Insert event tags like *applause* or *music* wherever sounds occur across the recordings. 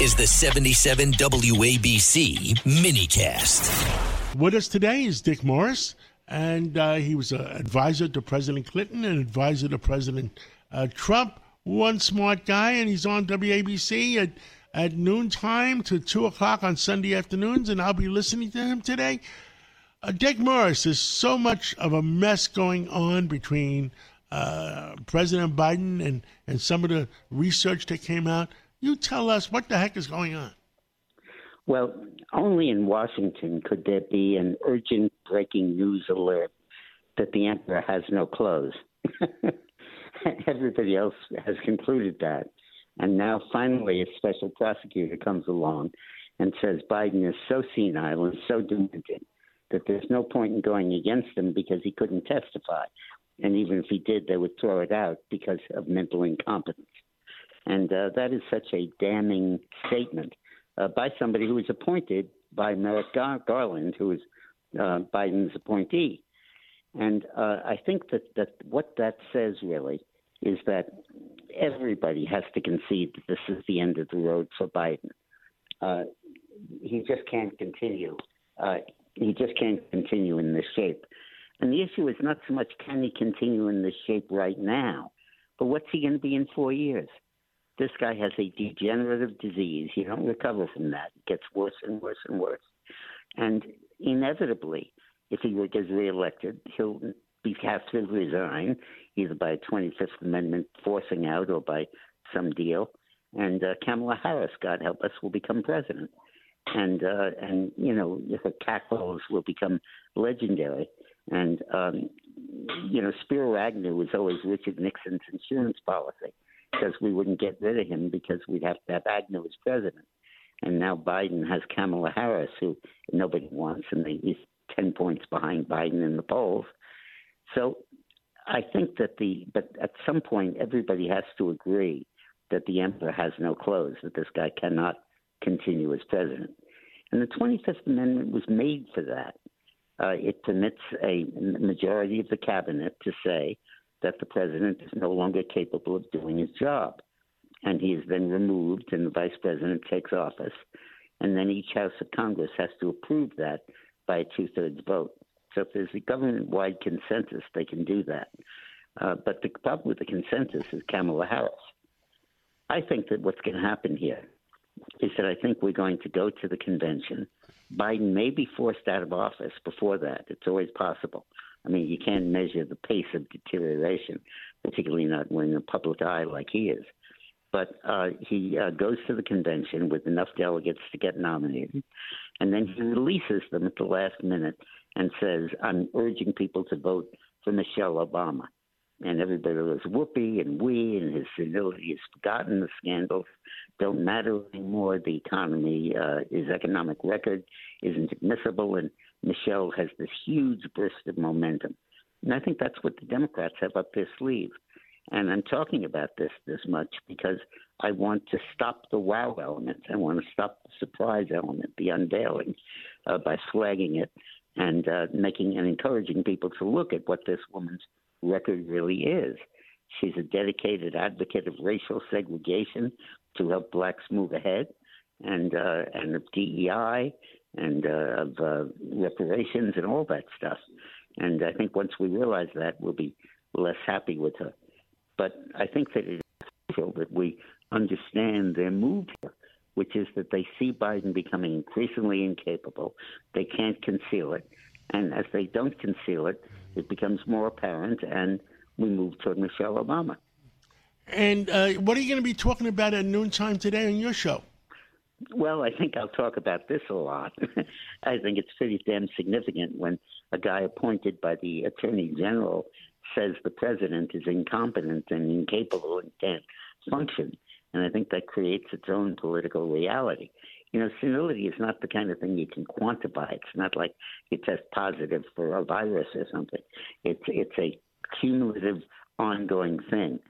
Is the 77 WABC minicast. With us today is Dick Morris, and uh, he was an advisor to President Clinton and advisor to President uh, Trump. One smart guy, and he's on WABC at, at noontime to 2 o'clock on Sunday afternoons, and I'll be listening to him today. Uh, Dick Morris, there's so much of a mess going on between uh, President Biden and, and some of the research that came out. You tell us what the heck is going on. Well, only in Washington could there be an urgent breaking news alert that the emperor has no clothes. *laughs* Everybody else has concluded that. And now finally, a special prosecutor comes along and says Biden is so senile and so demented that there's no point in going against him because he couldn't testify. And even if he did, they would throw it out because of mental incompetence. And uh, that is such a damning statement uh, by somebody who was appointed by Merrick Gar- Garland, who is uh, Biden's appointee. And uh, I think that, that what that says really is that everybody has to concede that this is the end of the road for Biden. Uh, he just can't continue. Uh, he just can't continue in this shape. And the issue is not so much can he continue in this shape right now, but what's he going to be in four years? This guy has a degenerative disease. You don't recover from that. It gets worse and worse and worse. And inevitably, if he gets reelected, he'll be have to resign, either by a 25th Amendment forcing out or by some deal. And uh, Kamala Harris, God help us, will become president and uh, and you know the cackles will become legendary. And um, you know Spiro Agnew was always Richard Nixon's insurance policy because we wouldn't get rid of him because we'd have to have Agnew as president. And now Biden has Kamala Harris, who nobody wants, and he's ten points behind Biden in the polls. So I think that the but at some point everybody has to agree that the emperor has no clothes, that this guy cannot continue as president. And the 25th Amendment was made for that. Uh, it permits a majority of the cabinet to say that the president is no longer capable of doing his job. And he is then removed, and the vice president takes office. And then each House of Congress has to approve that by a two thirds vote. So if there's a government wide consensus, they can do that. Uh, but the problem with the consensus is Kamala Harris. I think that what's going to happen here is that I think we're going to go to the convention. Biden may be forced out of office before that. It's always possible. I mean, you can't measure the pace of deterioration, particularly not when in the public eye like he is. But uh, he uh, goes to the convention with enough delegates to get nominated, and then he releases them at the last minute and says, I'm urging people to vote for Michelle Obama and everybody was whoopee and we and his senility is forgotten. The scandals don't matter anymore. The economy, uh, his economic record isn't admissible, and Michelle has this huge burst of momentum. And I think that's what the Democrats have up their sleeve. And I'm talking about this this much because I want to stop the wow element. I want to stop the surprise element, the unveiling, uh, by flagging it and uh, making and encouraging people to look at what this woman's record really is. She's a dedicated advocate of racial segregation to help blacks move ahead, and uh, and of DEI and uh, of uh, reparations and all that stuff. And I think once we realize that, we'll be less happy with her. But I think that it is crucial that we understand their move here, which is that they see Biden becoming increasingly incapable. They can't conceal it. And as they don't conceal it, it becomes more apparent, and we move toward Michelle Obama. And uh, what are you going to be talking about at noontime today on your show? Well, I think I'll talk about this a lot. *laughs* I think it's pretty damn significant when a guy appointed by the Attorney General says the president is incompetent and incapable and can't function. And I think that creates its own political reality. You know, senility is not the kind of thing you can quantify. It's not like you test positive for a virus or something. It's it's a cumulative, ongoing thing.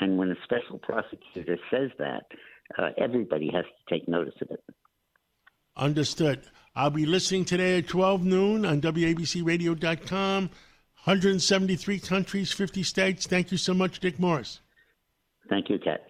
And when a special prosecutor says that, uh, everybody has to take notice of it. Understood. I'll be listening today at 12 noon on WABCRadio.com. 173 countries, 50 states. Thank you so much, Dick Morris. Thank you, Kat.